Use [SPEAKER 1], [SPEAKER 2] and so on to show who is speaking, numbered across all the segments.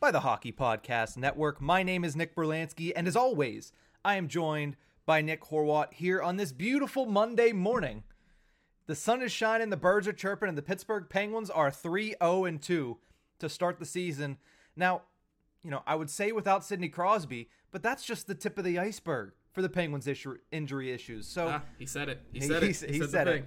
[SPEAKER 1] by the Hockey Podcast Network. My name is Nick Berlansky, and as always, I am joined by Nick Horwat here on this beautiful Monday morning. The sun is shining, the birds are chirping, and the Pittsburgh Penguins are 3 0 2 to start the season. Now, you know, I would say without Sidney Crosby, but that's just the tip of the iceberg for the Penguins' issue, injury issues. So
[SPEAKER 2] Ah, he said it. He said
[SPEAKER 1] he
[SPEAKER 2] it. He,
[SPEAKER 1] he
[SPEAKER 2] said,
[SPEAKER 1] said
[SPEAKER 2] the
[SPEAKER 1] it.
[SPEAKER 2] thing.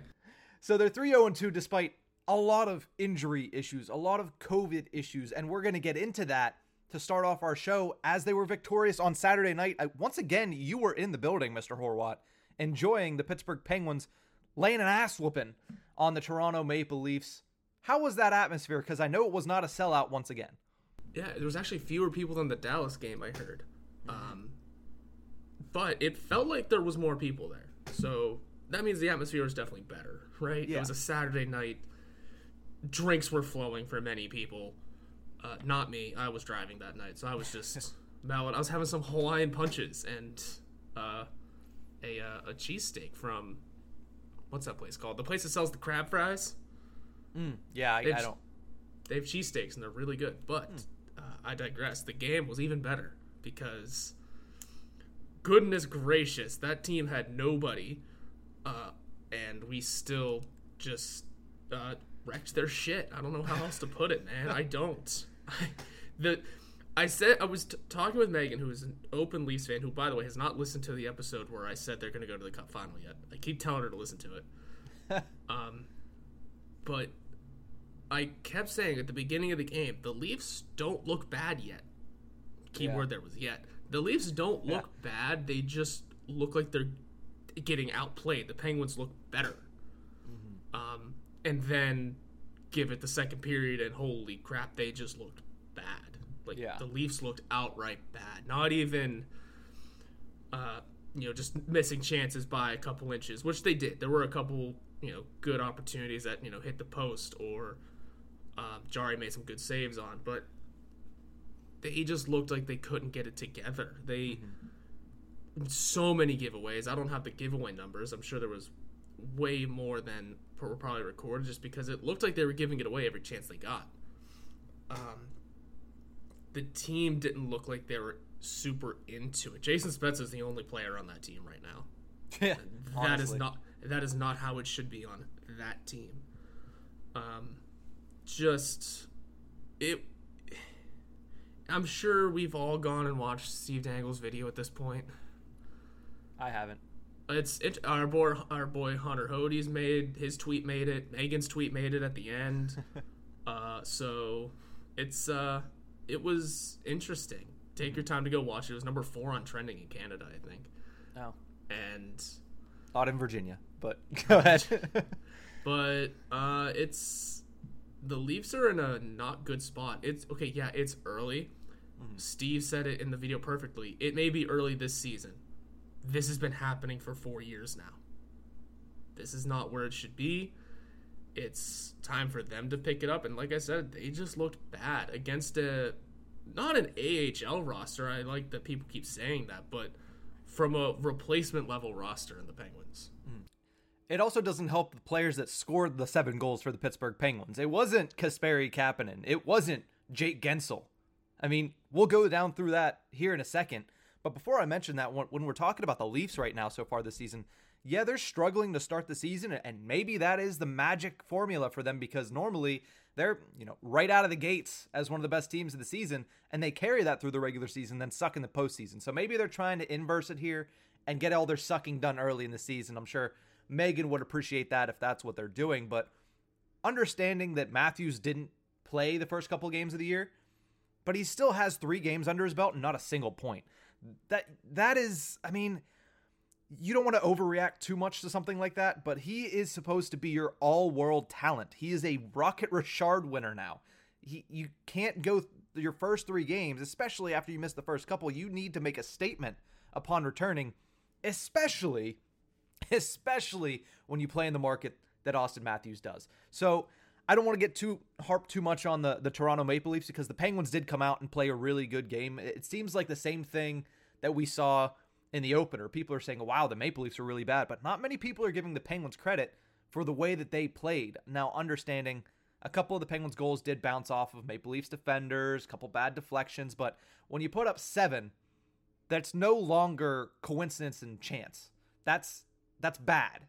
[SPEAKER 1] So they're 3 0 2 despite a lot of injury issues, a lot of COVID issues, and we're going to get into that to start off our show as they were victorious on Saturday night. I, once again, you were in the building, Mr. Horwat, enjoying the Pittsburgh Penguins laying an ass whooping on the Toronto Maple Leafs. How was that atmosphere? Because I know it was not a sellout once again.
[SPEAKER 2] Yeah, there was actually fewer people than the Dallas game. I heard, um, but it felt like there was more people there. So that means the atmosphere was definitely better, right?
[SPEAKER 1] Yeah.
[SPEAKER 2] It was a Saturday night. Drinks were flowing for many people. Uh, not me. I was driving that night, so I was just mellowed. I was having some Hawaiian punches and uh, a uh, a cheesesteak from what's that place called? The place that sells the crab fries.
[SPEAKER 1] Yeah, I, I don't.
[SPEAKER 2] They have cheesesteaks and they're really good. But uh, I digress. The game was even better because, goodness gracious, that team had nobody, uh, and we still just uh, wrecked their shit. I don't know how else to put it, man. I don't. the I said I was t- talking with Megan, who is an open Leafs fan, who by the way has not listened to the episode where I said they're going to go to the Cup final yet. I keep telling her to listen to it. um, but I kept saying at the beginning of the game, the Leafs don't look bad yet. Keyword there was yet. The Leafs don't look bad. They just look like they're getting outplayed. The Penguins look better. Um, and then give it the second period, and holy crap, they just looked bad. Like
[SPEAKER 1] Yeah.
[SPEAKER 2] the Leafs looked outright bad. Not even, uh, you know, just missing chances by a couple inches, which they did. There were a couple, you know, good opportunities that you know hit the post or um, Jarry made some good saves on, but they just looked like they couldn't get it together. They so many giveaways. I don't have the giveaway numbers. I'm sure there was way more than were probably recorded, just because it looked like they were giving it away every chance they got. Um, the team didn't look like they were super into it. Jason Spezza is the only player on that team right now.
[SPEAKER 1] Yeah,
[SPEAKER 2] That is
[SPEAKER 1] honestly.
[SPEAKER 2] not that is not how it should be on that team. Um, just it. I'm sure we've all gone and watched Steve Dangle's video at this point.
[SPEAKER 1] I haven't.
[SPEAKER 2] It's it, our boy our boy Hunter Hody's made his tweet made it. Megan's tweet made it at the end. uh, so it's uh it was interesting. Take your time to go watch it. It was number four on trending in Canada, I think.
[SPEAKER 1] No,
[SPEAKER 2] And
[SPEAKER 1] not in Virginia, but go ahead.
[SPEAKER 2] but uh, it's the Leafs are in a not good spot. It's okay, yeah, it's early. Steve said it in the video perfectly. It may be early this season. This has been happening for four years now. This is not where it should be. It's time for them to pick it up. And like I said, they just looked bad against a not an AHL roster. I like that people keep saying that, but from a replacement level roster in the Penguins. Mm.
[SPEAKER 1] It also doesn't help the players that scored the seven goals for the Pittsburgh Penguins. It wasn't Kasperi Kapanen. It wasn't Jake Guentzel. I mean, we'll go down through that here in a second. But before I mention that, when we're talking about the Leafs right now so far this season, yeah, they're struggling to start the season, and maybe that is the magic formula for them because normally they're, you know, right out of the gates as one of the best teams of the season, and they carry that through the regular season, then suck in the postseason. So maybe they're trying to inverse it here and get all their sucking done early in the season. I'm sure Megan would appreciate that if that's what they're doing, but understanding that Matthews didn't play the first couple games of the year, but he still has three games under his belt and not a single point. That that is, I mean, you don't want to overreact too much to something like that, but he is supposed to be your all-world talent. He is a Rocket Richard winner now. He you can't go your first three games, especially after you miss the first couple, you need to make a statement upon returning, especially, especially when you play in the market that Austin Matthews does. So I don't want to get too harp too much on the the Toronto Maple Leafs because the Penguins did come out and play a really good game. It seems like the same thing that we saw in the opener. People are saying, "Wow, the Maple Leafs are really bad," but not many people are giving the Penguins credit for the way that they played. Now, understanding a couple of the Penguins' goals did bounce off of Maple Leafs defenders, a couple bad deflections, but when you put up seven, that's no longer coincidence and chance. That's that's bad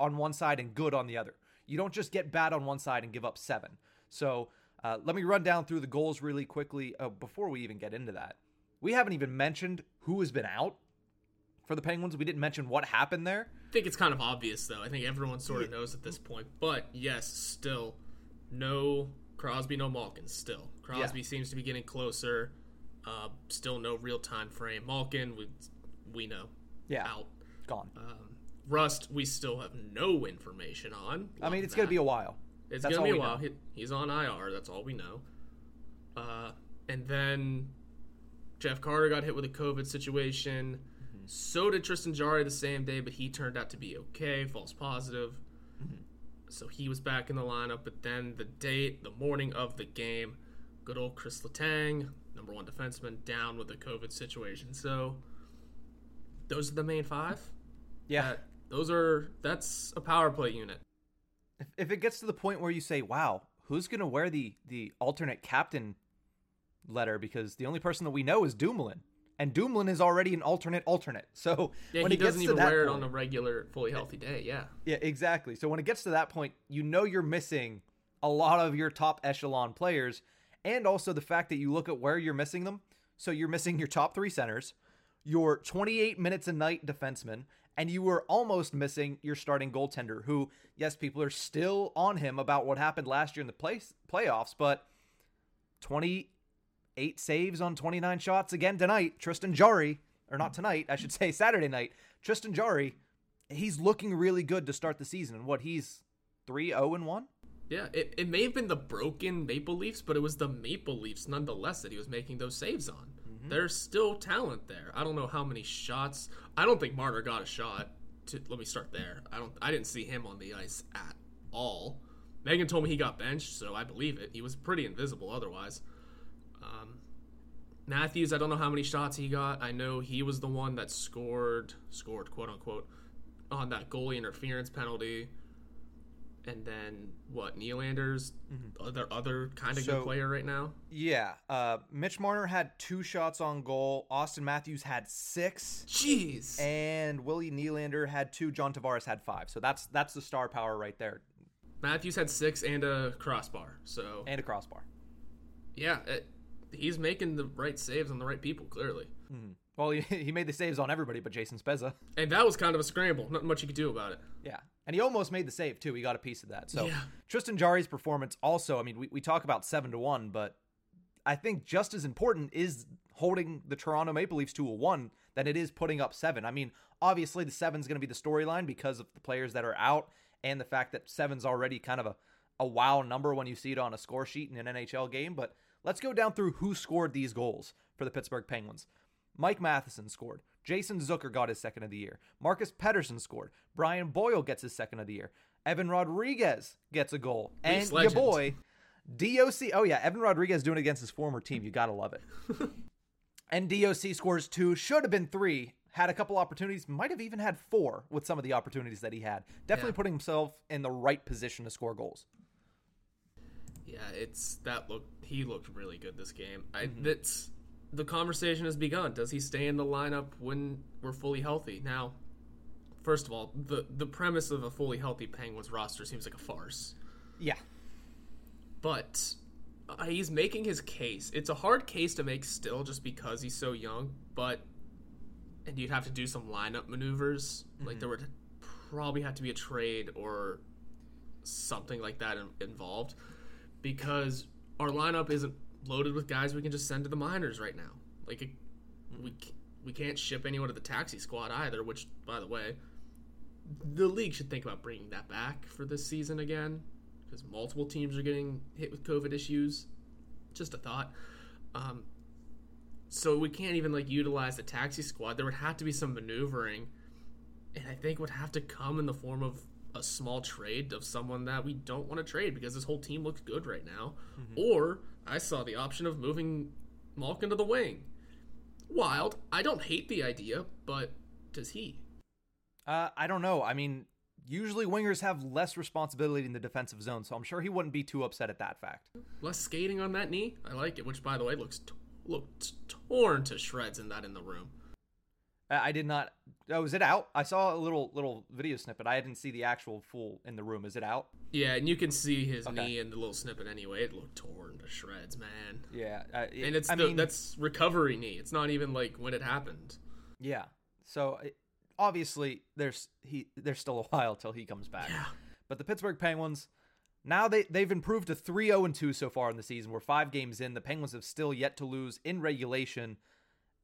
[SPEAKER 1] on one side and good on the other. You don't just get bad on one side and give up seven. So uh, let me run down through the goals really quickly uh, before we even get into that. We haven't even mentioned who has been out for the Penguins. We didn't mention what happened there.
[SPEAKER 2] I think it's kind of obvious, though. I think everyone sort of knows at this point. But yes, still, no Crosby, no Malkin. Still, Crosby
[SPEAKER 1] Yeah.
[SPEAKER 2] seems to be getting closer. Uh, still no real time frame. Malkin, we we know
[SPEAKER 1] Yeah,
[SPEAKER 2] out.
[SPEAKER 1] gone.
[SPEAKER 2] Um, Rust, we still have no information on.
[SPEAKER 1] I mean, it's going to be a while.
[SPEAKER 2] It's gonna be a while. He, he's on IR. That's all we know. Uh, and then Jeff Carter got hit with a COVID situation.
[SPEAKER 1] Mm-hmm.
[SPEAKER 2] So did Tristan Jarry the same day, but he turned out to be okay, false positive.
[SPEAKER 1] Mm-hmm.
[SPEAKER 2] So he was back in the lineup. But then the date, the morning of the game, good old Chris Letang, number one defenseman, down with the COVID situation. So those are the main five.
[SPEAKER 1] Yeah.
[SPEAKER 2] That- those are that's a power play unit.
[SPEAKER 1] if, if it gets to the point where you say, "Wow, who's going to wear the the alternate captain letter?" Because the only person that we know is Dumoulin, and Dumoulin is already an alternate alternate. So
[SPEAKER 2] Yeah,
[SPEAKER 1] when
[SPEAKER 2] he doesn't even wear it
[SPEAKER 1] point-
[SPEAKER 2] on a regular, fully healthy day. Yeah,
[SPEAKER 1] Yeah, exactly. So when it gets to that point, you know you're missing a lot of your top echelon players, and also the fact that you look at where you're missing them. So you're missing your top three centers, your 28 minutes a night defenseman, and you were almost missing your starting goaltender. Who, yes, people are still on him about what happened last year in the play- playoffs, but 28 saves on 29 shots again tonight. Tristan Jarry, or not tonight, I should say Saturday night. Tristan Jarry, he's looking really good to start the season. And what he's 3 0 and 1?
[SPEAKER 2] yeah. It, it may have been the broken Maple Leafs, but it was the Maple Leafs nonetheless that he was making those saves on. There's still talent there. I don't know how many shots. I don't think Marner got a shot. To let me start there. I don't. I didn't see him on the ice at all. Megan told me he got benched, so I believe it. He was pretty invisible otherwise. Um, Matthews, I don't know how many shots he got. I know he was the one that scored, scored quote unquote, on that goalie interference penalty. And then what? Nylander's other other kind of
[SPEAKER 1] So-
[SPEAKER 2] good player right now.
[SPEAKER 1] Yeah. Uh, Mitch Marner had two shots on goal. Austin Matthews had six.
[SPEAKER 2] Jeez.
[SPEAKER 1] And Willie Nylander had two. John Tavares had five. So that's that's the star power right there.
[SPEAKER 2] Matthews had six and a crossbar. So
[SPEAKER 1] And a crossbar.
[SPEAKER 2] yeah, it, he's making the right saves on the right people clearly.
[SPEAKER 1] Well, he, he made the saves on everybody but Jason Spezza.
[SPEAKER 2] And that was kind of a scramble. Not much you could do about it.
[SPEAKER 1] Yeah. And he almost made the save too. He got a piece of that. So
[SPEAKER 2] Yeah.
[SPEAKER 1] Tristan Jarry's performance also, I mean, we, we talk about seven to one, but I think just as important is holding the Toronto Maple Leafs to a one than it is putting up seven. I mean, obviously the seven's going to be the storyline because of the players that are out and the fact that seven's already kind of a, a wow number when you see it on a score sheet in an NHL game. But let's go down through who scored these goals for the Pittsburgh Penguins. Mike Matheson scored. Jason Zucker got his second of the year. Marcus Pettersson scored. Brian Boyle gets his second of the year. Evan Rodrigues gets a goal. And
[SPEAKER 2] Leafs
[SPEAKER 1] your boy, DOC. Oh, yeah. Evan Rodrigues doing it against his former team. You got to love it. and DOC scores two. Should have been three. Had a couple opportunities. Might have even had four with some of the opportunities that he had. Definitely
[SPEAKER 2] Yeah.
[SPEAKER 1] putting himself in the right position to score goals.
[SPEAKER 2] Yeah, it's that look. He looked really good this game. I,
[SPEAKER 1] Mm-hmm.
[SPEAKER 2] That's the conversation has begun. Does he stay in the lineup when we're fully healthy? Now, first of all, the the premise of a fully healthy Penguins roster seems like a farce.
[SPEAKER 1] Yeah.
[SPEAKER 2] But uh, he's making his case. It's a hard case to make still, just because he's so young. But and you'd have to do some lineup maneuvers. Like there would probably have to be a trade or something like that in, involved because our lineup isn't loaded with guys we can just send to the minors right now. Like we we can't ship anyone to the taxi squad either. Which, by the way, the league should think about bringing that back for this season again because multiple teams are getting hit with COVID issues. Just a thought. Um, so we can't even like utilize the taxi squad. There would have to be some maneuvering, and I think would have to come in the form of a small trade of someone that we don't want to trade because this whole team looks good right now. Or I saw the option of moving Malkin to the wing. Wild. I don't hate the idea, but does he?
[SPEAKER 1] Uh, I don't know. I mean, usually wingers have less responsibility in the defensive zone, so I'm sure he wouldn't be too upset at that fact.
[SPEAKER 2] Less skating on that knee. I like it. Which, by the way, looks t- looked torn to shreds in that in the room.
[SPEAKER 1] I did not. Oh, is it out? I saw a little little video snippet. I didn't see the actual full in the room. Is it out?
[SPEAKER 2] Yeah, and you can see his
[SPEAKER 1] Okay.
[SPEAKER 2] knee in the little snippet anyway. It looked torn to shreds, man.
[SPEAKER 1] Yeah. Uh, it-
[SPEAKER 2] And it's
[SPEAKER 1] I
[SPEAKER 2] the,
[SPEAKER 1] mean,
[SPEAKER 2] that's recovery knee. It's not even like when it happened.
[SPEAKER 1] yeah. So it, obviously there's he there's still a while till he comes back.
[SPEAKER 2] Yeah.
[SPEAKER 1] But the Pittsburgh Penguins now they they've improved to 3-0 and 2 so far in the season. We're 5 games in. The Penguins have still yet to lose in regulation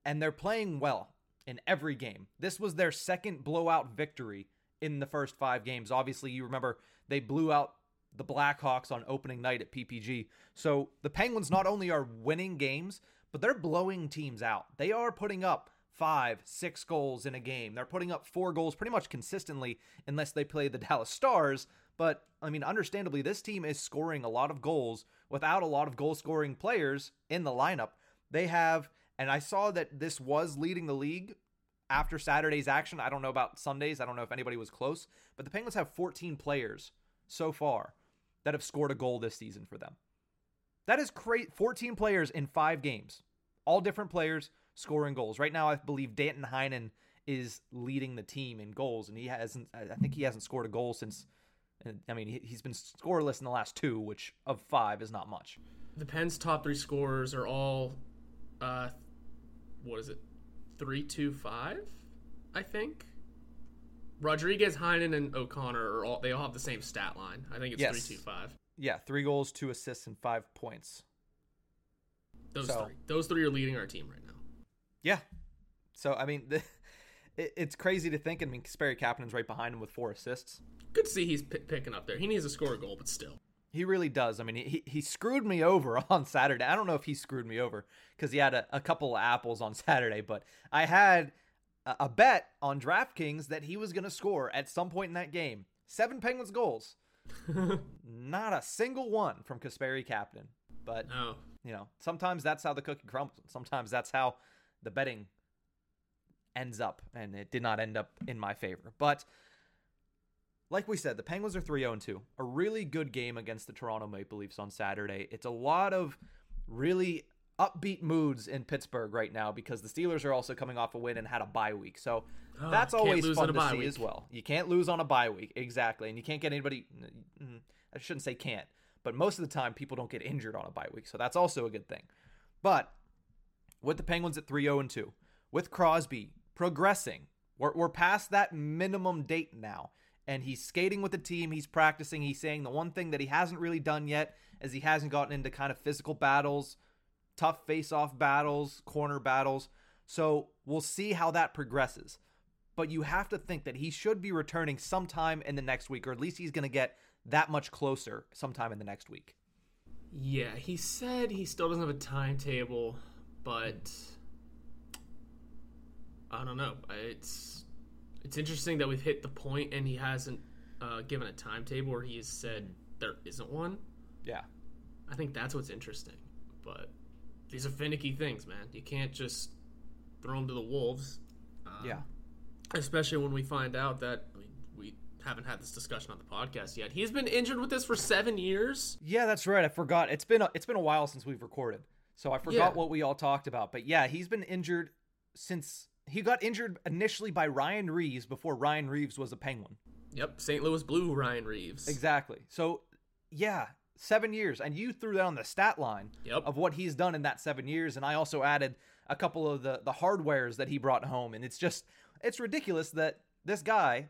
[SPEAKER 1] and they're playing well in every game. This was their second blowout victory in the first 5 games. Obviously, you remember they blew out the Blackhawks on opening night at PPG. So the Penguins not only are winning games, but they're blowing teams out. They are putting up five, six goals in a game. They're putting up four goals pretty much consistently, unless they play the Dallas Stars. But I mean, understandably, this team is scoring a lot of goals without a lot of goal scoring players in the lineup. They have, and I saw that this was leading the league after Saturday's action. I don't know about Sundays. I don't know if anybody was close, but the Penguins have 14 players so far that have scored a goal this season for them. That is great. 14 players in five games, all different players scoring goals. Right now, I believe Danton Heinen is leading the team in goals, and he hasn't. I think he hasn't scored a goal since. I mean, he- he's been scoreless in the last two, which of five is not much.
[SPEAKER 2] The Pens' top three scorers are all, uh, what is it, three, two, five, I think. Rodrigues, Heinen, and O'Connor are all they all have the same stat line. I think it's
[SPEAKER 1] Yes.
[SPEAKER 2] three, two, five.
[SPEAKER 1] Yeah, three goals, two assists, and five points.
[SPEAKER 2] Those
[SPEAKER 1] So-
[SPEAKER 2] three. Those three are leading our team right now.
[SPEAKER 1] Yeah. So I mean, the, it, it's crazy to think. I mean, Sperry Kapanen's right behind him with four assists.
[SPEAKER 2] Good to see he's p- picking up there. He needs to score a goal, but still.
[SPEAKER 1] He really does. I mean, he he screwed me over on Saturday. I don't know if he screwed me over because he had a, a couple of apples on Saturday, but I had a, a bet on DraftKings that he was going to score at some point in that game. Seven Penguins goals. Not a single one from Kasperi Kapanen. But
[SPEAKER 2] No.
[SPEAKER 1] you know, sometimes that's how the cookie crumbles. Sometimes that's how the betting ends up, and it did not end up in my favor. But like we said, the Penguins are 3 0 2. A really good game against the Toronto Maple Leafs on Saturday. It's a lot of really upbeat moods in Pittsburgh right now because the Steelers are also coming off a win and had a bye week. So
[SPEAKER 2] Oh,
[SPEAKER 1] that's always fun to see
[SPEAKER 2] week.
[SPEAKER 1] as well. You can't lose on a bye week. Exactly. And you can't get anybody. mm, I shouldn't say can't, but most of the time people don't get injured on a bye week. So that's also a good thing. But with the Penguins at 3 0 2, with Crosby progressing, we're, we're past that minimum date now. And he's skating with the team. He's practicing. He's saying the one thing that he hasn't really done yet is he hasn't gotten into kind of physical battles, tough face off battles, corner battles. So we'll see how that progresses. But you have to think that he should be returning sometime in the next week, or at least he's going to get that much closer sometime in the next week.
[SPEAKER 2] Yeah, he said he still doesn't have a timetable, but I don't know. It's it's interesting that we've hit the point and he hasn't uh, given a timetable, or he has said there isn't one.
[SPEAKER 1] Yeah.
[SPEAKER 2] I think that's what's interesting. But these are finicky things, man. You can't just throw them to the wolves. Um,
[SPEAKER 1] Yeah.
[SPEAKER 2] Especially when we find out that I mean, we haven't had this discussion on the podcast yet. He's been injured with this for seven years.
[SPEAKER 1] Yeah, that's right. I forgot. It's been a, it's been a while since we've recorded. So I forgot
[SPEAKER 2] Yeah.
[SPEAKER 1] what we all talked about. But yeah, he's been injured since he got injured initially by Ryan Reaves before Ryan Reaves was a Penguin.
[SPEAKER 2] Yep, St. Louis Blue Ryan Reaves.
[SPEAKER 1] Exactly. So yeah, 7 years and you threw that on the stat line
[SPEAKER 2] Yep.
[SPEAKER 1] of what he's done in that 7 years and I also added a couple of the the hardwares that he brought home and it's just it's ridiculous that this guy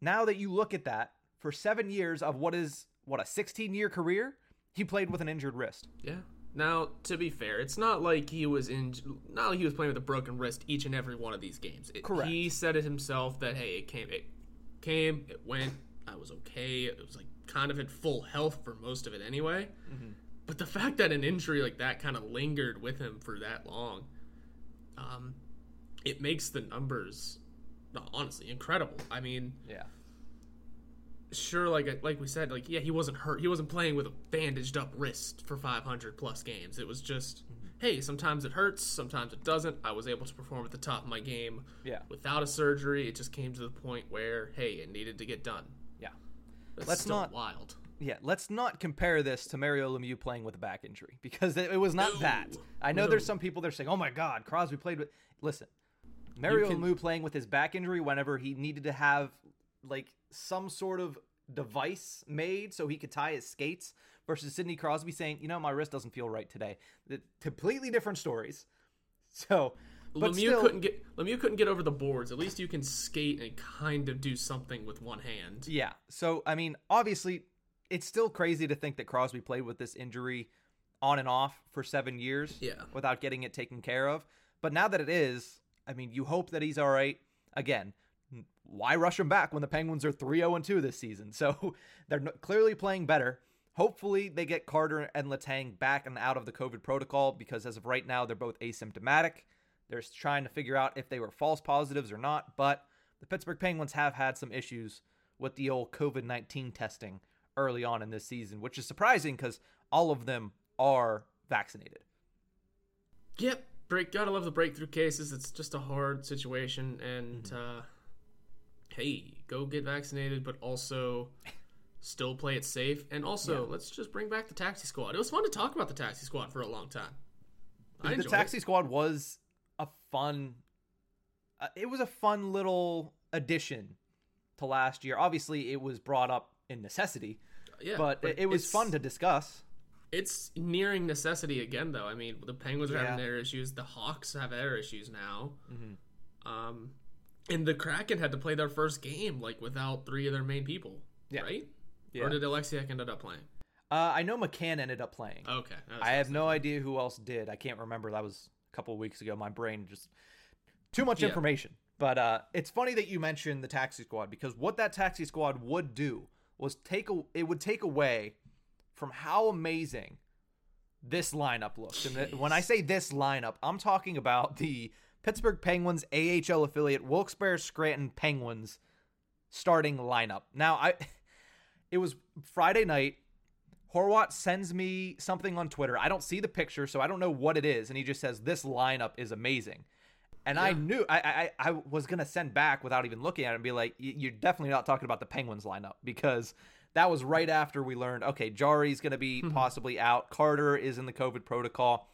[SPEAKER 1] now that you look at that for 7 years of what is what a 16 year career, he played with an injured wrist.
[SPEAKER 2] Yeah. Now, to be fair, it's not like he was in. Not like he was playing with a broken wrist each and every one of these games. It-
[SPEAKER 1] Correct.
[SPEAKER 2] He said it himself that hey, it came, it came, it went. I was okay. It was like kind of in full health for most of it anyway.
[SPEAKER 1] Mm-hmm.
[SPEAKER 2] But the fact that an injury like that kind of lingered with him for that long, um, it makes the numbers honestly incredible. I mean,
[SPEAKER 1] Yeah.
[SPEAKER 2] Sure, like uh, like we said, like yeah, he wasn't hurt. He wasn't playing with a bandaged up wrist for 500 plus games. It was just, mm-hmm. hey, sometimes it hurts, sometimes it doesn't. I was able to perform at the top of my game
[SPEAKER 1] Yeah.
[SPEAKER 2] without a surgery. It just came to the point where, hey, it needed to get done.
[SPEAKER 1] Yeah.
[SPEAKER 2] That's
[SPEAKER 1] Let's not-
[SPEAKER 2] wild.
[SPEAKER 1] Yeah, let's not compare this to Mario Lemieux playing with a back injury because it, it was not
[SPEAKER 2] No.
[SPEAKER 1] that. I know there's some people that are saying, "Oh my God, Crosby played with." Listen, Mario
[SPEAKER 2] can-
[SPEAKER 1] Lemieux playing with his back injury whenever he needed to have like some sort of device made so he could tie his skates versus Sidney Crosby saying, "You know, my wrist doesn't feel right today." The, completely different stories. So,
[SPEAKER 2] Lemieux
[SPEAKER 1] still,
[SPEAKER 2] couldn't get Lemieux couldn't get over the boards. At least you can skate and kind of do something with one hand.
[SPEAKER 1] Yeah. So, I mean, obviously, it's still crazy to think that Crosby played with this injury on and off for seven years
[SPEAKER 2] Yeah.
[SPEAKER 1] without getting it taken care of. But now that it is, I mean, you hope that he's all right. Again, why rush them back when the Penguins are 3 0 2 this season? So they're clearly playing better. Hopefully, they get Carter and Letang back and out of the COVID protocol because as of right now, they're both asymptomatic. They're trying to figure out if they were false positives or not. But the Pittsburgh Penguins have had some issues with the old COVID 19 testing early on in this season, which is surprising because all of them are vaccinated.
[SPEAKER 2] Yep. Break. Gotta love the breakthrough cases. It's just a hard situation, and
[SPEAKER 1] Mm-hmm.
[SPEAKER 2] uh, hey, go get vaccinated, but also still play it safe. And also, let's just bring back the taxi squad. It was fun to talk about the taxi squad for a long time. I
[SPEAKER 1] the taxi
[SPEAKER 2] it.
[SPEAKER 1] squad was a fun uh, it was a fun little addition to last year obviously it was brought up in necessity
[SPEAKER 2] Yeah,
[SPEAKER 1] but, it, it was fun to discuss
[SPEAKER 2] It's nearing necessity again, though. I mean, the Penguins are having their issues. The Hawks have their issues now.
[SPEAKER 1] Mm-hmm.
[SPEAKER 2] Um, and the Kraken had to play their first game like without three of their main people.
[SPEAKER 1] Yeah.
[SPEAKER 2] Right?
[SPEAKER 1] Yeah.
[SPEAKER 2] Or did Alexiak end up playing?
[SPEAKER 1] uh, i know mccann ended up playing
[SPEAKER 2] Okay.
[SPEAKER 1] i have no idea who else did i can't remember that was a couple of weeks ago my brain just too much
[SPEAKER 2] Yeah.
[SPEAKER 1] information but uh, it's funny that you mentioned the taxi squad because what that taxi squad would do was take a, it would take away from how amazing this lineup looks. And when I say this lineup, I'm talking about the Pittsburgh Penguins AHL affiliate Wilkes-Barre Scranton Penguins starting lineup. Now, I it was Friday night. Horwat sends me something on Twitter. I don't see the picture, so I don't know what it is, and he just says this lineup is amazing. And I knew I, I I was gonna send back without even looking at it and be like, "You're definitely not talking about the Penguins lineup because that was right after we learned okay, Jarry's gonna be mm-hmm. possibly out, Carter is in the COVID protocol."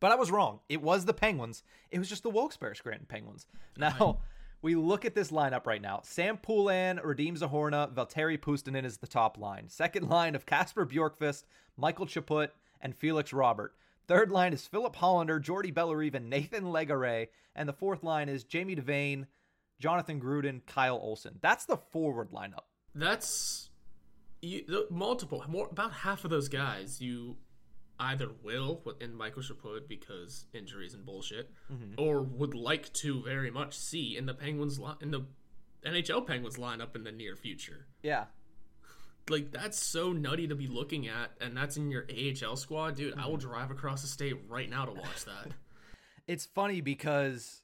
[SPEAKER 1] But I was wrong. It was the Penguins. It was just the Wilkes-Barre Scranton Penguins. Now we look at this lineup right now. Sam Poulin, Radim Zahorna, Valtteri Puustinen is the top line. Second line of Kasper Bjorkqvist, Michael Chaput, and Felix Robert. Third line is Filip Hallander, Jordy Bellerive, and Nathan Legare. And the fourth line is Jamie Devane, Jonathan Gruden, Kyle Olson. That's the forward lineup.
[SPEAKER 2] That's you, the, multiple, more about half of those guys you either will in Michael Chaput because injuries and bullshit,
[SPEAKER 1] Mm-hmm.
[SPEAKER 2] or would like to very much see in the Penguins li- in the NHL Penguins lineup in the near future.
[SPEAKER 1] Yeah.
[SPEAKER 2] Like that's so nutty to be looking at, and that's in your AHL squad, dude. I will
[SPEAKER 1] Mm-hmm.
[SPEAKER 2] drive across the state right now to watch that.
[SPEAKER 1] it's funny because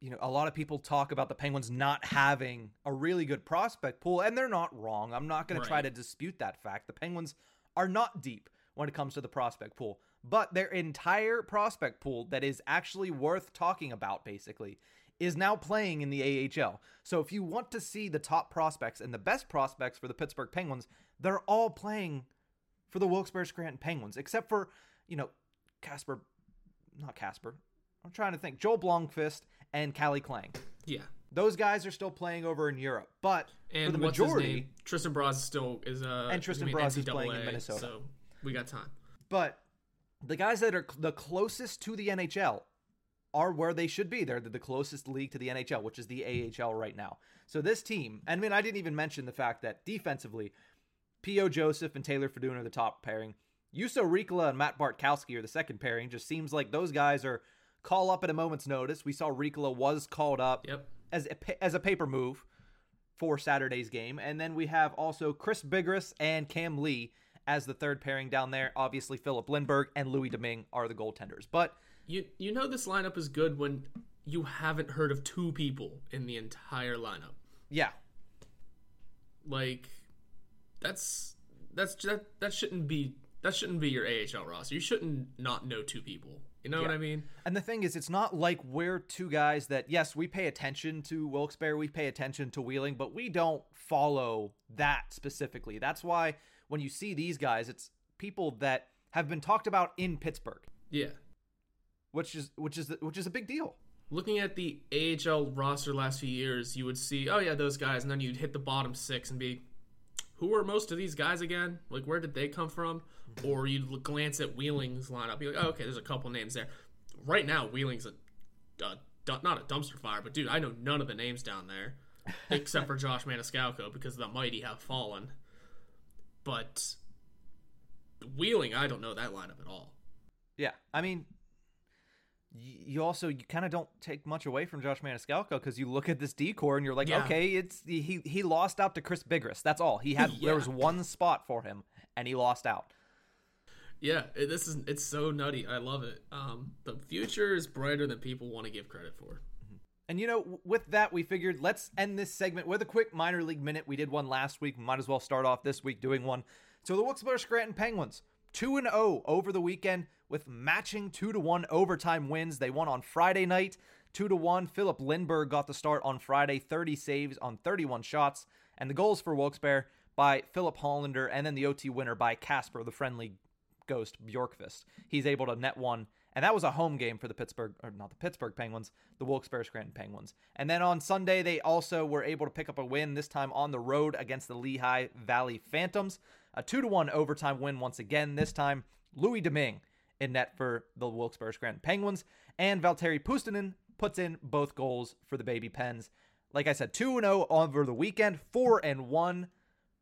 [SPEAKER 1] you know a lot of people talk about the penguins not having a really good prospect pool and they're not wrong i'm not going to try to dispute that fact the penguins are not deep when it comes to the prospect pool but their entire prospect pool that is actually worth talking about basically is now playing in the AHL. So if you want to see the top prospects and the best prospects for the Pittsburgh Penguins, they're all playing for the Wilkes-Barre Scranton Penguins except for, you know, Casper not Casper. I'm trying to think. Joel Blomqvist and Calle Clang.
[SPEAKER 2] yeah,
[SPEAKER 1] Those guys are still playing over in Europe, but
[SPEAKER 2] and
[SPEAKER 1] for the majority?
[SPEAKER 2] Tristan Broz still is uh
[SPEAKER 1] And Tristan
[SPEAKER 2] I mean,
[SPEAKER 1] Broz is playing in Minnesota.
[SPEAKER 2] so we got time.
[SPEAKER 1] but the guys that are the closest to the NHL are where they should be. They're the closest league to the NHL, which is the AHL right now. So this team, and I mean, I didn't even mention the fact that defensively, P.O. Joseph and Taylor Fedun are the top pairing. Juuso Riikola and Matt Bartkowski are the second pairing. Just seems like those guys are call up at a moment's notice. We saw Riikola was called up
[SPEAKER 2] Yep.
[SPEAKER 1] as a, as a paper move for Saturday's game. And then we have also Chris Bigras and Cam Lee as the third pairing down there. Obviously, Filip Lindberg and Louis Domingue are the goaltenders. But
[SPEAKER 2] You you know this lineup is good when you haven't heard of two people in the entire lineup.
[SPEAKER 1] yeah,
[SPEAKER 2] Like that's that's that that shouldn't be that shouldn't be your AHL roster. You shouldn't not know two people. You know what I mean?
[SPEAKER 1] And the thing is, it's not like we're two guys that, yes, we pay attention to Wilkes-Barre, we pay attention to Wheeling, but we don't follow that specifically. That's why when you see these guys, it's people that have been talked about in Pittsburgh,
[SPEAKER 2] Yeah.
[SPEAKER 1] which is which is which is a big deal.
[SPEAKER 2] Looking at the AHL roster last few years, you would see, oh yeah, those guys, and then you'd hit the bottom six and be, who are most of these guys again? Like, where did they come from? Or you'd glance at Wheeling's lineup, be like, oh, okay, there's a couple names there. Right now, Wheeling's a, a not a dumpster fire, but dude, I know none of the names down there, except for Josh Maniscalco because the mighty have fallen. But Wheeling, I don't know that lineup at all.
[SPEAKER 1] Yeah, I mean, you also you kind of don't take much away from Josh Maniscalco because you look at this decor and you're like,
[SPEAKER 2] Yeah.
[SPEAKER 1] okay, it's he he lost out to Chris Bigras. That's all he had.
[SPEAKER 2] Yeah.
[SPEAKER 1] There was one spot for him, and he lost out.
[SPEAKER 2] Yeah, this is it's so nutty. I love it. Um, the future is brighter than people want to give credit for.
[SPEAKER 1] And you know, with that, we figured let's end this segment with a quick minor league minute. We did one last week. Might as well start off this week doing one. So the Wilkes-Barre Scranton Penguins, 2 and 0 over the weekend with matching 2 to 1 overtime wins. They won on Friday night, 2 to 1. Filip Lindberg got the start on Friday, 30 saves on 31 shots. And the goals for Wilkes-Barre by Filip Hallander and then the OT winner by Casper, the friendly ghost Bjorkqvist. He's able to net one, and that was a home game for the Pittsburgh, or not the Pittsburgh Penguins, the Wilkes-Barre Scranton Penguins. And then on Sunday, they also were able to pick up a win, this time on the road against the Lehigh Valley Phantoms. A 2 to 1 overtime win once again, this time Louis Domingue in net for the Wilkes-Barre Scranton Penguins, and Valtteri Puustinen puts in both goals for the Baby Pens. Like I said, 2 0 over the weekend, 4 and 1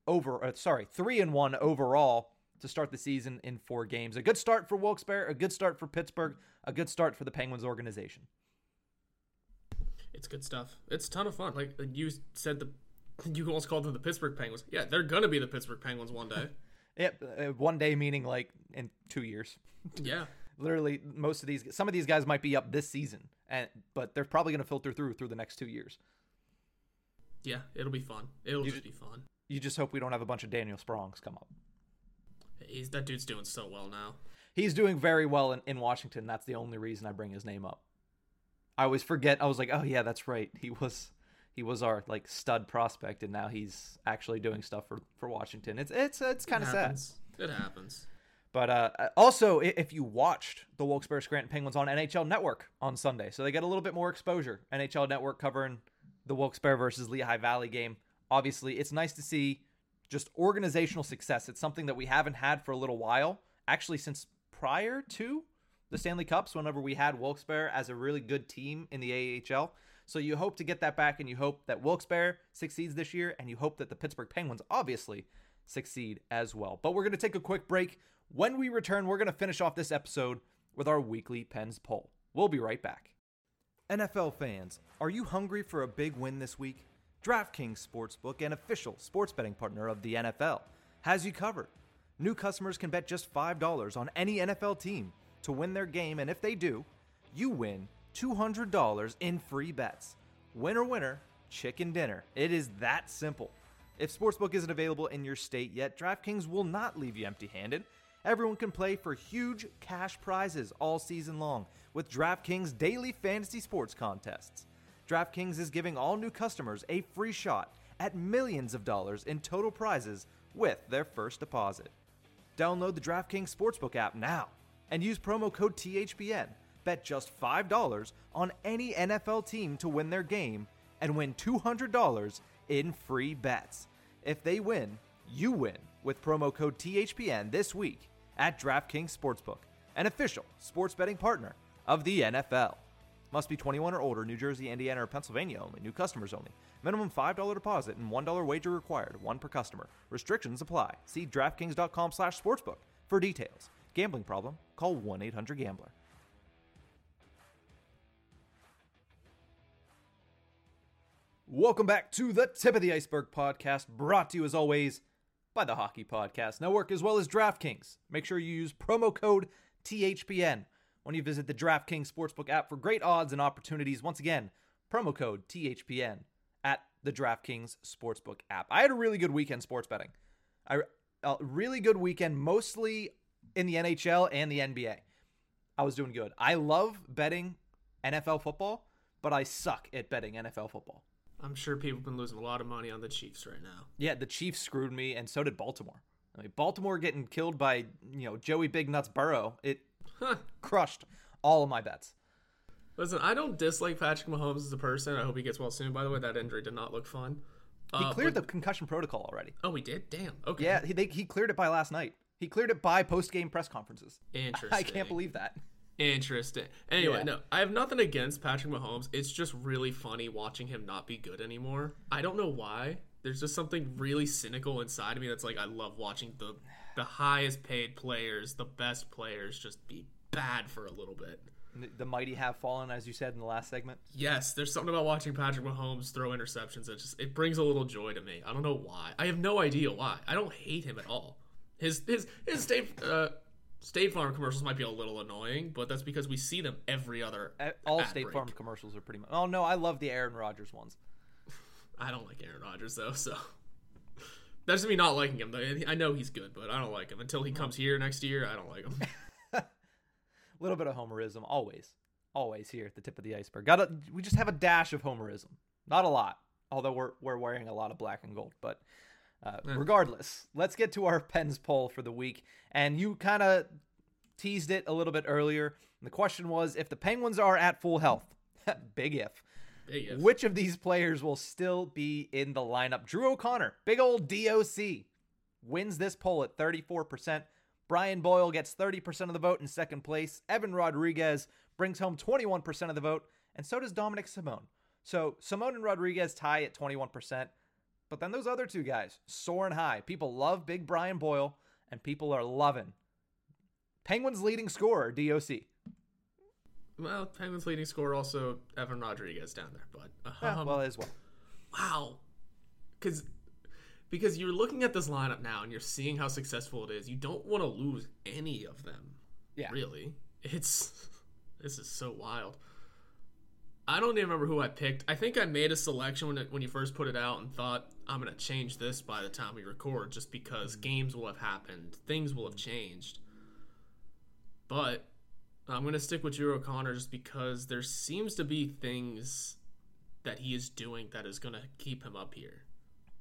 [SPEAKER 1] over uh, sorry, 3 and 1 overall to start the season in four games. A good start for Wilkes-Barre, a good start for Pittsburgh, a good start for the Penguins organization.
[SPEAKER 2] It's good stuff. It's a ton of fun. Like you said, the you almost called them the Pittsburgh Penguins. Yeah, they're gonna be the Pittsburgh Penguins one day.
[SPEAKER 1] Yep, uh, one day meaning like in 2 years.
[SPEAKER 2] yeah,
[SPEAKER 1] Literally most of these some of these guys might be up this season and but they're probably going to filter through through the next 2 years.
[SPEAKER 2] yeah, it'll be fun. It'll
[SPEAKER 1] You
[SPEAKER 2] just be fun.
[SPEAKER 1] You just hope we don't have a bunch of Daniel Sprongs come up.
[SPEAKER 2] He's that dude's doing so well now.
[SPEAKER 1] He's doing very well in, in Washington. That's the only reason I bring his name up. I always forget. I was like, oh yeah, that's right. He was he was our like stud prospect, and now he's actually doing stuff for for Washington. It's it's it's kind of sad.
[SPEAKER 2] It happens.
[SPEAKER 1] But uh, also, if you watched the Wilkes-Barre Scranton Penguins on NHL Network on Sunday, so they get a little bit more exposure. NHL Network covering the Wilkes-Barre versus Lehigh Valley game. Obviously, it's nice to see just organizational success. It's something that we haven't had for a little while, actually since prior to the Stanley Cups, whenever we had Wilkes-Barre as a really good team in the AHL. So you hope to get that back, and you hope that Wilkes-Barre succeeds this year, and you hope that the Pittsburgh Penguins obviously succeed as well. But we're going to take a quick break. When we return, we're going to finish off this episode with our weekly Pens poll. We'll be right back. NFL fans, are you hungry for a big win this week? DraftKings Sportsbook, an official sports betting partner of the NFL, has you covered. New customers can bet just $5 on any NFL team to win their game, and if they do, you win $200 in free bets. Winner, winner, chicken dinner. It is that simple. If Sportsbook isn't available in your state yet, DraftKings will not leave you empty handed. Everyone can play for huge cash prizes all season long with DraftKings daily fantasy sports contests. DraftKings is giving all new customers a free shot at millions of dollars in total prizes with their first deposit. Download the DraftKings Sportsbook app now and use promo code THPN. Bet just $5 on any NFL team to win their game and win $200 in free bets. If they win, you win with promo code THPN this week at DraftKings Sportsbook, an official sports betting partner of the NFL. Must be 21 or older, New Jersey, Indiana, or Pennsylvania only. New customers only. Minimum $5 deposit and $1 wager required. One per customer. Restrictions apply. See DraftKings.com slash sportsbook for details. Gambling problem? Call 1-800-GAMBLER. Welcome back to the Tip of the Iceberg podcast, brought to you as always by the Hockey Podcast Network as well as DraftKings. Make sure you use promo code THPN when you visit the DraftKings Sportsbook app for great odds and opportunities. Once again, promo code THPN at the DraftKings Sportsbook app. I had a really good weekend sports betting. I a really good weekend, mostly in the NHL and the NBA. I was doing good. I love betting NFL football, but I suck at betting NFL football.
[SPEAKER 2] I'm sure people have been losing a lot of money on the Chiefs right now.
[SPEAKER 1] Yeah, the Chiefs screwed me, and so did Baltimore. I mean, Baltimore getting killed by you know Joey Big Nuts Burrow. It
[SPEAKER 2] Huh.
[SPEAKER 1] crushed all of my bets.
[SPEAKER 2] Listen, I don't dislike Patrick Mahomes as a person. I hope he gets well soon. By the way, that injury did not look fun.
[SPEAKER 1] He
[SPEAKER 2] Uh,
[SPEAKER 1] cleared
[SPEAKER 2] but-
[SPEAKER 1] the concussion protocol already.
[SPEAKER 2] Oh, he did. Damn. Okay.
[SPEAKER 1] Yeah, he they, he cleared it by last night. He cleared it by post game press conferences.
[SPEAKER 2] Interesting.
[SPEAKER 1] I can't believe that.
[SPEAKER 2] Interesting. Anyway,
[SPEAKER 1] Yeah.
[SPEAKER 2] no, I have nothing against Patrick Mahomes. It's just really funny watching him not be good anymore. I don't know why. There's just something really cynical inside of me that's like I love watching the the highest paid players, the best players, just be bad for a little bit.
[SPEAKER 1] The mighty have fallen, as you said in the last segment.
[SPEAKER 2] Yes, there's something about watching Patrick Mahomes throw interceptions that just it brings a little joy to me. I don't know why. I have no idea why. I don't hate him at all. His his his State uh, State Farm commercials might be a little annoying, but that's because we see them every other.
[SPEAKER 1] All State
[SPEAKER 2] break.
[SPEAKER 1] Farm commercials are pretty much. Oh no, I love the Aaron Rodgers ones.
[SPEAKER 2] I don't like Aaron Rodgers though, so that doesn't mean not liking him. Though I know he's good, but I don't like him until he comes here next year. I don't like him.
[SPEAKER 1] A little bit of homerism, always, always here at the tip of the iceberg. Got to we just have a dash of homerism, not a lot. Although we're we're wearing a lot of black and gold, but uh, regardless, let's get to our pens poll for the week. And you kind of teased it a little bit earlier. And the question was if the Penguins are at full health, big if, Which of these players will still be in the lineup? Drew O'Connor, big old DOC, wins this poll at 34%. Brian Boyle gets 30% of the vote in second place. Evan Rodrigues brings home 21% of the vote, and so does Dominik Simon. So Simone and Rodrigues tie at 21%. But then those other two guys soaring high. People love big Brian Boyle, and people are loving Penguins leading scorer, DOC.
[SPEAKER 2] Well, Penguins leading scorer also Evan Rodrigues down there, but
[SPEAKER 1] Yeah,
[SPEAKER 2] um,
[SPEAKER 1] well, as well.
[SPEAKER 2] wow, because because you're looking at this lineup now and you're seeing how successful it is. You don't want to lose any of them.
[SPEAKER 1] Yeah.
[SPEAKER 2] really, it's this is so wild. I don't even remember who I picked. I think I made a selection when it, when you first put it out and thought I'm gonna change this by the time we record, just because games will have happened, things will have changed. But I'm gonna stick with Drew O'Connor just because there seems to be things that he is doing that is gonna keep him up here.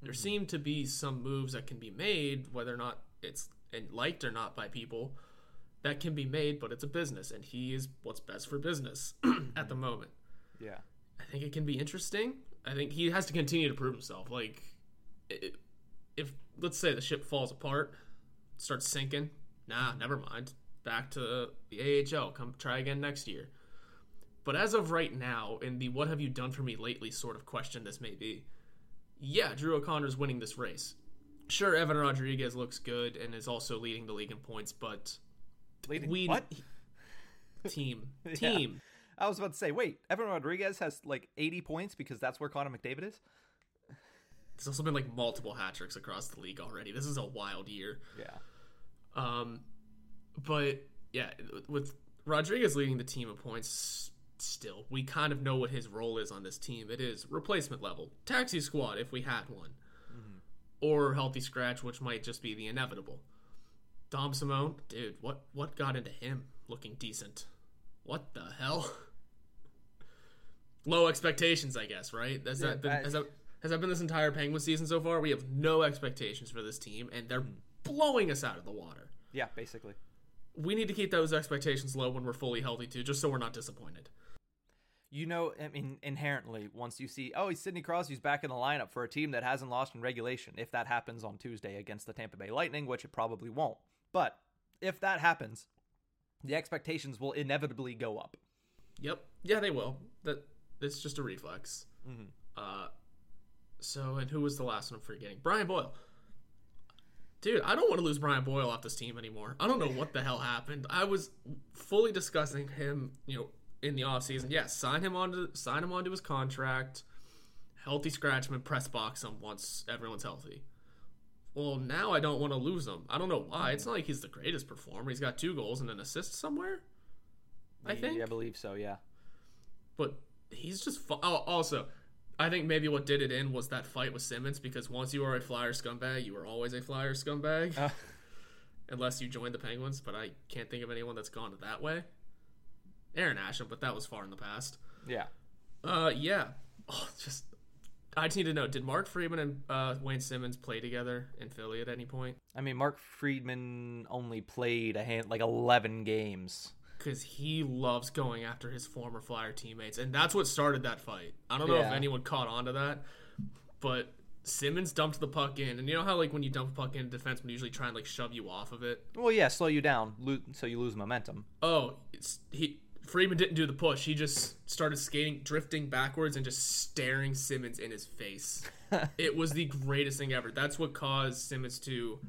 [SPEAKER 2] There mm-hmm. seem to be some moves that can be made, whether or not it's liked or not by people, that can be made, but it's a business, and he is what's best for business at the mm-hmm. moment.
[SPEAKER 1] Yeah.
[SPEAKER 2] I think it can be interesting. I think he has to continue to prove himself. Like, if let's say the ship falls apart, starts sinking, nah, never mind. Back to the AHL. Come try again next year. But as of right now, in the "What have you done for me lately?" sort of question, this may be. Yeah, Drew O'Connor's winning this race. Sure, Evan Rodrigues looks good and is also leading the league in points, but
[SPEAKER 1] Leading
[SPEAKER 2] we
[SPEAKER 1] what?
[SPEAKER 2] team
[SPEAKER 1] Yeah.
[SPEAKER 2] team.
[SPEAKER 1] I was about to say, wait, Evan Rodrigues has like 80 points because that's where Connor McDavid is?
[SPEAKER 2] There's also been like multiple hat tricks across the league already. This is a wild year.
[SPEAKER 1] Yeah.
[SPEAKER 2] Um, but yeah, with Rodrigues leading the team of points, still we kind of know what his role is on this team. It is replacement level, taxi squad if we had one, mm-hmm. or healthy scratch, which might just be the inevitable. Dom Simon, dude, what what got into him looking decent? What the hell? Low expectations, I guess. Right? Has
[SPEAKER 1] Yeah,
[SPEAKER 2] that been,
[SPEAKER 1] I-
[SPEAKER 2] has that has that been this entire Penguin season so far? We have no expectations for this team, and they're mm. blowing us out of the water
[SPEAKER 1] Yeah, basically.
[SPEAKER 2] We need to keep those expectations low when we're fully healthy too, just so we're not disappointed.
[SPEAKER 1] You know, I mean, inherently, once you see, oh, he's Sidney Crosby's back in the lineup for a team that hasn't lost in regulation, if that happens on Tuesday against the Tampa Bay Lightning, which it probably won't. But if that happens, the expectations will inevitably go up.
[SPEAKER 2] Yep, yeah, they will. That it's just a reflex. Uh, so and who was the last one I'm forgetting? Brian Boyle. Dude, I don't want to lose Brian Boyle off this team anymore. I don't know what the hell happened. I was fully discussing him, you know, in the offseason. Yes, sign him onto sign him onto his contract. Healthy scratchman, press box him once everyone's healthy. well, now I don't want to lose him. I don't know why. It's not like he's the greatest performer. He's got two goals and an assist somewhere. I think.
[SPEAKER 1] I believe so. Yeah.
[SPEAKER 2] but he's just fu- oh, also i think maybe what did it in was that fight with simmonds because once you are a flyer scumbag you are always a flyer scumbag
[SPEAKER 1] Uh.
[SPEAKER 2] unless you join the penguins but i can't think of anyone that's gone that way arron asham but that was far in the past
[SPEAKER 1] Yeah.
[SPEAKER 2] uh yeah oh, just i just need to know did mark Friedman and uh, wayne simmonds play together in philly at any point
[SPEAKER 1] I mean, Mark Friedman only played a hand like 11 games.
[SPEAKER 2] Because he loves going after his former Flyer teammates, and that's what started that fight. I don't know if anyone caught on to that, but Simmonds dumped the puck in, and you know how like when you dump a puck in, defensemen usually try and like shove you off of it.
[SPEAKER 1] Well, yeah, slow you down lo- so you lose momentum.
[SPEAKER 2] Oh, it's, he Friedman didn't do the push. He just started skating, drifting backwards, and just staring Simmonds in his face. it was the greatest thing ever. That's what caused Simmonds to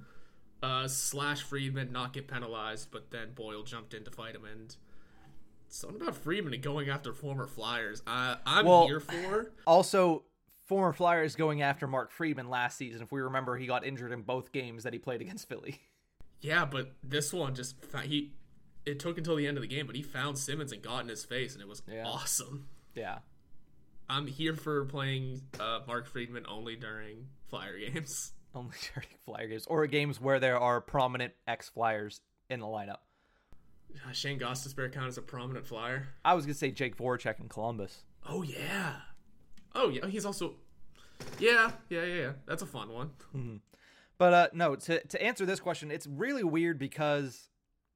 [SPEAKER 2] uh, slash Friedman, not get penalized, but then Boyle jumped in to fight him. And something about Friedman going after former Flyers, I, I'm
[SPEAKER 1] Well-
[SPEAKER 2] here for.
[SPEAKER 1] Also, former Flyers going after Mark Friedman last season. If we remember, he got injured in both games that he played against Philly.
[SPEAKER 2] Yeah, but this one just he. It took until the end of the game, but he found Simmonds and got in his face, and it was
[SPEAKER 1] Yeah.
[SPEAKER 2] awesome.
[SPEAKER 1] Yeah.
[SPEAKER 2] I'm here for playing uh, Mark Friedman only during Flyer games.
[SPEAKER 1] Only during Flyer games or games where there are prominent ex Flyers in the lineup.
[SPEAKER 2] Uh, Shane Gostisbehere count as a prominent Flyer.
[SPEAKER 1] I was gonna say Jake Voracek in Columbus.
[SPEAKER 2] Oh yeah. Oh yeah, he's also. Yeah, yeah, yeah, yeah. That's a fun one.
[SPEAKER 1] But uh, no, to to answer this question, it's really weird because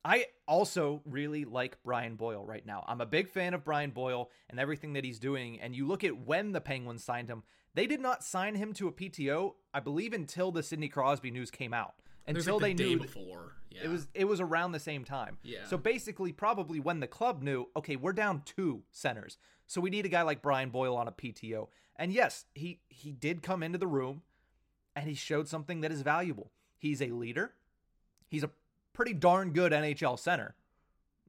[SPEAKER 1] I also really like Brian Boyle right now. I'm a big fan of Brian Boyle and everything that he's doing. And you look at when the Penguins signed him, they did not sign him to a PTO, I believe, until the Sidney Crosby news came out. Until
[SPEAKER 2] like the
[SPEAKER 1] they knew
[SPEAKER 2] before. Yeah.
[SPEAKER 1] it was it was around the same time.
[SPEAKER 2] Yeah.
[SPEAKER 1] So basically, probably when the club knew, okay, we're down two centers, so we need a guy like Brian Boyle on a PTO. And yes, he he did come into the room, and he showed something that is valuable. He's a leader. He's a pretty darn good NHL center.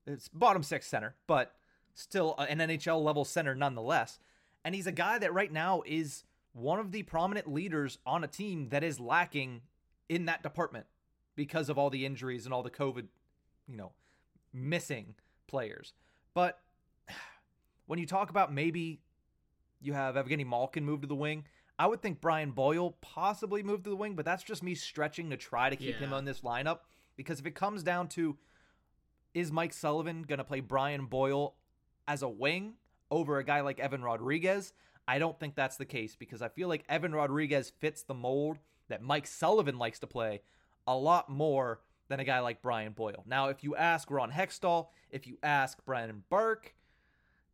[SPEAKER 1] It's bottom six center, but still an NHL level center nonetheless. And he's a guy that right now is one of the prominent leaders on a team that is lacking in that department because of all the injuries and all the COVID, you know, missing players. But when you talk about maybe you have Evgeny Malkin move to the wing, I would think Brian Boyle possibly move to the wing, but that's just me stretching to try to keep him
[SPEAKER 2] Yeah.
[SPEAKER 1] on this lineup because if it comes down to is Mike Sullivan going to play Brian Boyle as a wing over a guy like Evan Rodrigues? I don't think that's the case because I feel like Evan Rodrigues fits the mold that Mike Sullivan likes to play a lot more than a guy like Brian Boyle. Now, if you ask Ron Hextall, if you ask Brandon Burke,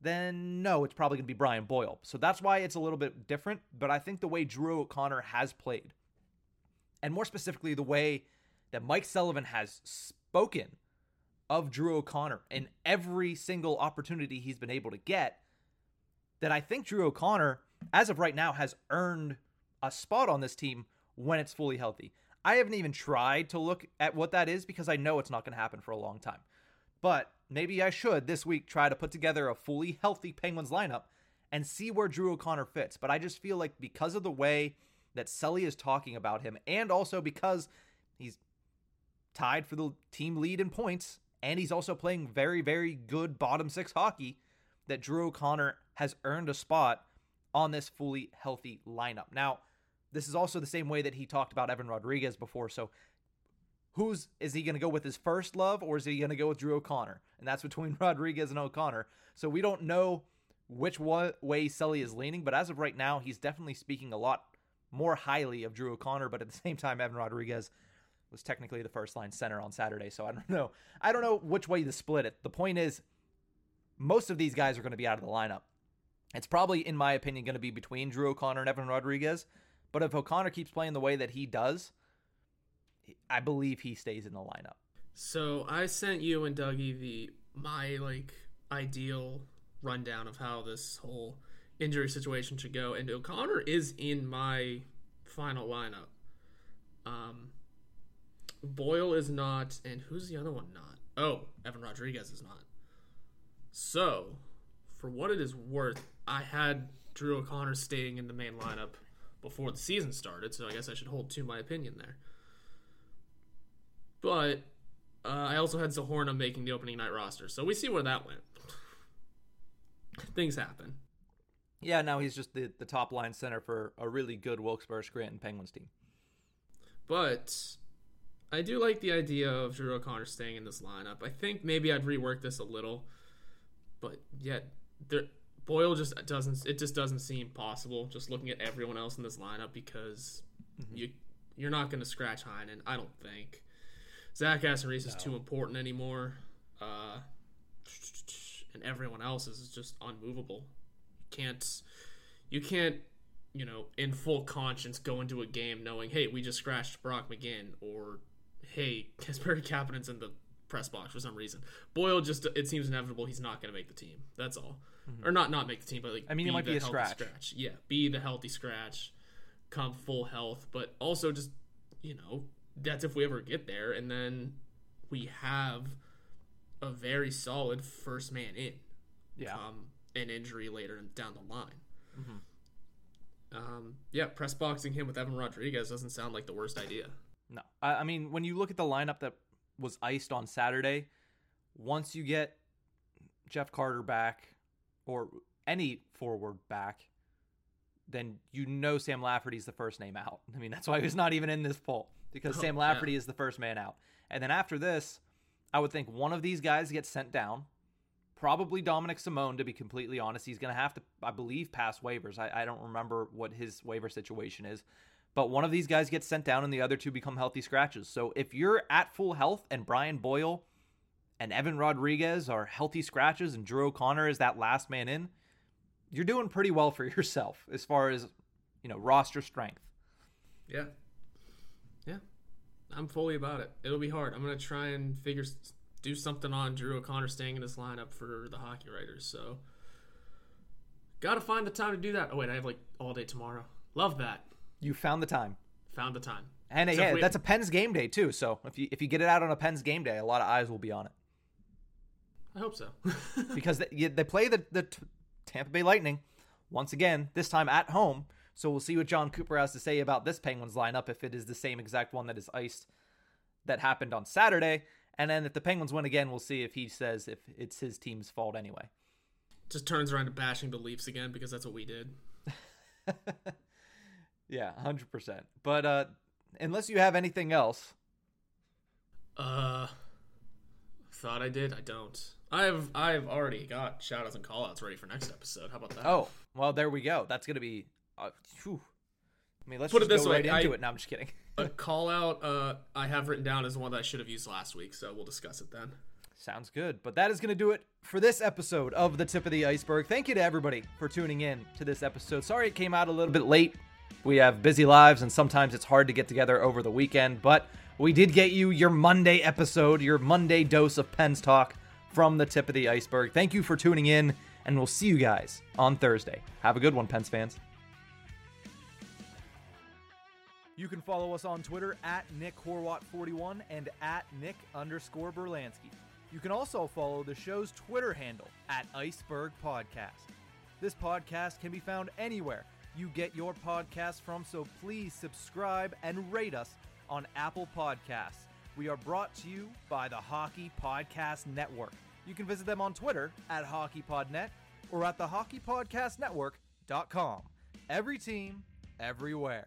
[SPEAKER 1] then no, it's probably going to be Brian Boyle. So that's why it's a little bit different. But I think the way Drew O'Connor has played, and more specifically, the way that Mike Sullivan has spoken of Drew O'Connor in every single opportunity he's been able to get, that I think Drew O'Connor, as of right now, has earned a spot on this team when it's fully healthy. I haven't even tried to look at what that is because I know it's not going to happen for a long time. But maybe I should this week try to put together a fully healthy Penguins lineup and see where Drew O'Connor fits. But I just feel like because of the way that Sully is talking about him, and also because he's tied for the team lead in points, and he's also playing very, very good bottom six hockey, that Drew O'Connor has earned a spot on this fully healthy lineup. Now, this is also the same way that he talked about Evan Rodrigues before. So, who's is he going to go with his first love, or is he going to go with Drew O'Connor? And that's between Rodrigues and O'Connor. So we don't know which way Sully is leaning, but as of right now, he's definitely speaking a lot more highly of Drew O'Connor. But at the same time, Evan Rodrigues was technically the first line center on Saturday. So I don't know. I don't know which way to split it. The point is, most of these guys are going to be out of the lineup. It's probably, in my opinion, going to be between Drew O'Connor and Evan Rodrigues. But if O'Connor keeps playing the way that he does, I believe he stays in the lineup.
[SPEAKER 2] So I sent you and Dougie the my like ideal rundown of how this whole injury situation should go, and O'Connor is in my final lineup. Um, Boyle is not, and who's the other one not? Oh, Evan Rodrigues is not. So, for what it is worth, I had Drew O'Connor staying in the main lineup before the season started, so I guess I should hold to my opinion there. But uh, I also had Zohorna making the opening night roster, so we see where that went. Things happen.
[SPEAKER 1] Yeah, now he's just the, the top line center for a really good Wilkes-Barre Scranton Penguins team.
[SPEAKER 2] But I do like the idea of Drew O'Connor staying in this lineup. I think maybe I'd rework this a little, but yet there, Boyle just doesn't. It just doesn't seem possible. Just looking at everyone else in this lineup because mm-hmm. you you're not going to scratch Heinen. I don't think Zach Aston Reese is too important anymore. Uh, and everyone else is just unmovable. You can't you can't you know in full conscience go into a game knowing hey we just scratched Brock McGinn or hey Kasperi Kapanen's in the press box for some reason. Boyle just it seems inevitable he's not going to make the team. That's all, mm-hmm. or not not make the team, but like
[SPEAKER 1] I mean it might be a scratch.
[SPEAKER 2] scratch. Yeah, be the healthy scratch, come full health, but also just you know that's if we ever get there, and then we have a very solid first man in.
[SPEAKER 1] Yeah.
[SPEAKER 2] Um, an injury later down the line. Mm-hmm. Um, yeah, press boxing him with Evan Rodrigues doesn't sound like the worst idea.
[SPEAKER 1] No, I, I mean when you look at the lineup that was iced on Saturday, once you get Jeff Carter back or any forward back, then you know Sam Lafferty's the first name out. I mean that's why he's not even in this poll because oh, Sam Lafferty yeah. is the first man out. And then after this, I would think one of these guys gets sent down. Probably Dominik Simon, to be completely honest. He's going to have to, I believe, pass waivers. I, I, don't remember what his waiver situation is. But one of these guys gets sent down and the other two become healthy scratches. So if you're at full health and Brian Boyle and Evan Rodrigues are healthy scratches and Drew O'Connor is that last man in, you're doing pretty well for yourself as far as, you know, roster strength.
[SPEAKER 2] Yeah. Yeah. I'm fully about it. It'll be hard. I'm gonna try and figure do something on Drew O'Connor staying in this lineup for the hockey writers. So, gotta find the time to do that. Oh wait, I have like all day tomorrow. Love that.
[SPEAKER 1] You found the time.
[SPEAKER 2] Found the time.
[SPEAKER 1] And uh, so yeah, we, that's a Pens game day too. So if you if you get it out on a Pens game day, a lot of eyes will be on it.
[SPEAKER 2] I hope so.
[SPEAKER 1] because they, they play the the Tampa Bay Lightning once again. This time at home. So we'll see what Jon Cooper has to say about this Penguins lineup if it is the same exact one that is iced that happened on Saturday. And then if the Penguins win again, we'll see if he says if it's his team's fault anyway.
[SPEAKER 2] Just turns around to bashing the Leafs again because that's what we did.
[SPEAKER 1] yeah, 100%. But uh unless you have anything else.
[SPEAKER 2] Uh thought I did. I don't. I've I've already got shoutouts and callouts ready for next episode. How about that?
[SPEAKER 1] Oh, well there we go. That's going to be uh, I mean, let's put it this way. Right into I, it. No, I'm just kidding.
[SPEAKER 2] a call out uh, I have written down is one that I should have used last week, so we'll discuss it then.
[SPEAKER 1] Sounds good. But that is going to do it for this episode of The Tip of the Iceberg. Thank you to everybody for tuning in to this episode. Sorry it came out a little bit late. We have busy lives, and sometimes it's hard to get together over the weekend, but we did get you your Monday episode, your Monday dose of Pens talk from The Tip of the Iceberg. Thank you for tuning in, and we'll see you guys on Thursday. Have a good one, Pens fans. You can follow us on Twitter at Nick Horwat41 and at Nick underscore Berlansky. You can also follow the show's Twitter handle at Iceberg Podcast. This podcast can be found anywhere you get your podcast from, so please subscribe and rate us on Apple Podcasts. We are brought to you by the Hockey Podcast Network. You can visit them on Twitter at HockeyPodNet or at the HockeyPodcastNetwork.com. Every team, everywhere.